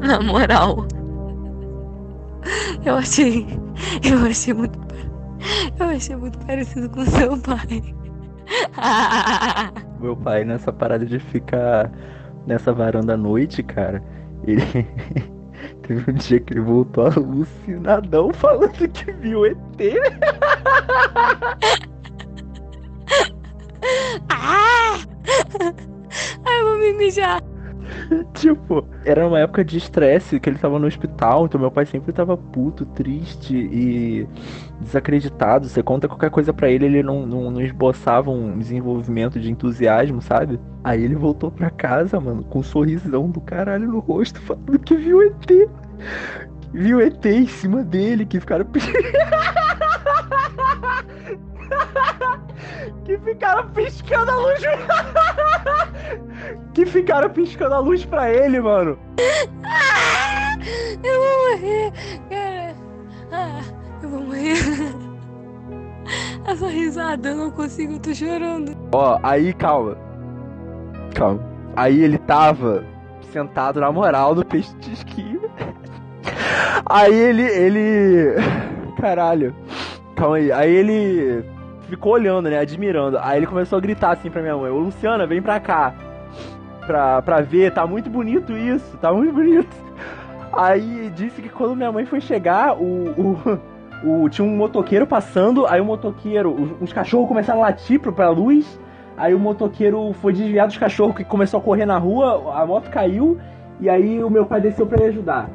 Na moral. Eu achei. Eu achei muito. Eu achei muito parecido com seu pai. Meu pai, nessa parada de ficar nessa varanda à noite, cara, ele. Teve um dia que ele voltou alucinadão falando que viu ET. ah! Ai, eu vou me mijar. tipo, era uma época de estresse que ele tava no hospital, então meu pai sempre tava puto, triste e desacreditado. Você conta qualquer coisa para ele, ele não, não, não, esboçava um desenvolvimento de entusiasmo, sabe? Aí ele voltou pra casa, mano, com um sorrisão do caralho no rosto, falando que viu ET. Que viu ET em cima dele, que ficaram. que ficaram piscando a luz. Que ficaram piscando a luz pra ele, mano. Ah, eu vou morrer, cara. Ah, eu vou morrer. Essa risada, eu não consigo, eu tô chorando. Ó, aí, calma. Calma. Aí ele tava sentado na moral no peixe de esqui. Aí ele. ele. Caralho. Calma aí. Aí ele ficou olhando, né? Admirando. Aí ele começou a gritar assim pra minha mãe: Ô Luciana, vem pra cá. Pra, pra ver, tá muito bonito isso, tá muito bonito. Aí disse que quando minha mãe foi chegar, o, o, o tinha um motoqueiro passando, aí o motoqueiro, os, os cachorros começaram a latir pra luz. Aí o motoqueiro foi desviado dos cachorros que começou a correr na rua, a moto caiu, e aí o meu pai desceu para ele ajudar.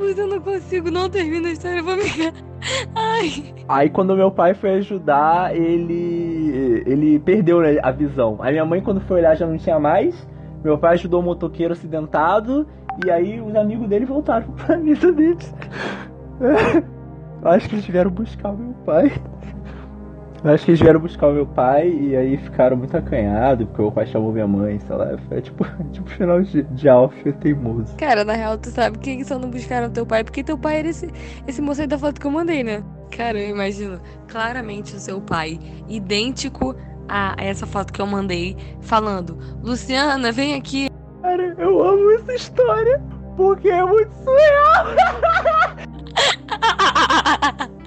Mas eu não consigo, não termina a história, eu vou me. Ai. Aí quando meu pai foi ajudar, ele. ele perdeu né, a visão. Aí minha mãe, quando foi olhar, já não tinha mais. Meu pai ajudou o motoqueiro acidentado. E aí os amigos dele voltaram pra mesa deles. Acho que eles vieram buscar o meu pai. Acho que eles vieram buscar o meu pai e aí ficaram muito acanhados, porque o meu pai chamou minha mãe, sei lá. Foi tipo, tipo final de, de Alf teimoso. Cara, na real, tu sabe que só não buscaram teu pai, porque teu pai era esse, esse moço aí da foto que eu mandei, né? Cara, eu imagino claramente o seu pai, idêntico a essa foto que eu mandei, falando: Luciana, vem aqui. Cara, eu amo essa história, porque é muito surreal.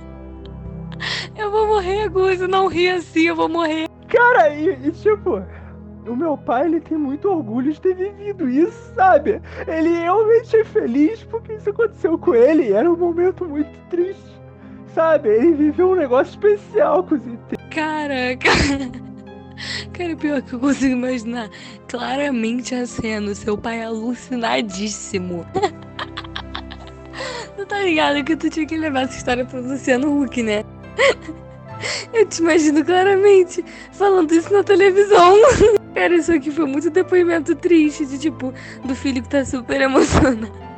Eu vou morrer, Gus. Não ri assim, eu vou morrer. Cara, e, e, tipo, o meu pai, ele tem muito orgulho de ter vivido isso, sabe? Ele realmente é feliz porque isso aconteceu com ele. Era um momento muito triste, sabe? Ele viveu um negócio especial com os ET. Caraca. Cara, pior que eu consigo imaginar claramente a cena. Seu pai é alucinadíssimo. Tu tá ligado que tu tinha que levar essa história pro Luciano Huck, né? Eu te imagino claramente falando isso na televisão. Cara, isso aqui foi muito depoimento triste, de tipo, do filho que tá super emocionado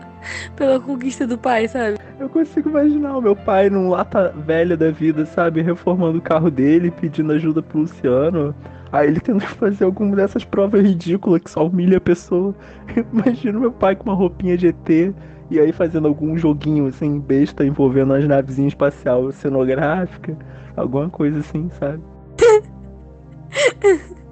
pela conquista do pai, sabe? Eu consigo imaginar o meu pai num lata velha da vida, sabe? Reformando o carro dele, pedindo ajuda pro Luciano. Aí ele tendo que fazer alguma dessas provas ridículas que só humilha a pessoa. Imagino meu pai com uma roupinha de ET e aí fazendo algum joguinho assim, besta, envolvendo as navezinhas espacial cenográfica, alguma coisa assim, sabe?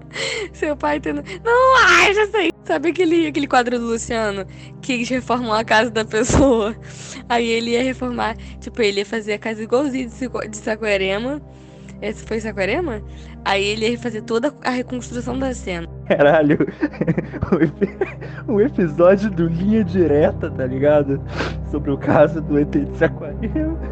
Seu pai tendo. Não, ai, já sei. Sabe aquele, aquele quadro do Luciano que eles reformam a casa da pessoa? Aí ele ia reformar, tipo, ele ia fazer a casa igualzinho de Saquarema. Esse foi Saquarema? Aí ele ia fazer toda a reconstrução da cena. Caralho, um episódio do Linha Direta, tá ligado? Sobre o caso do ET de Saquarema.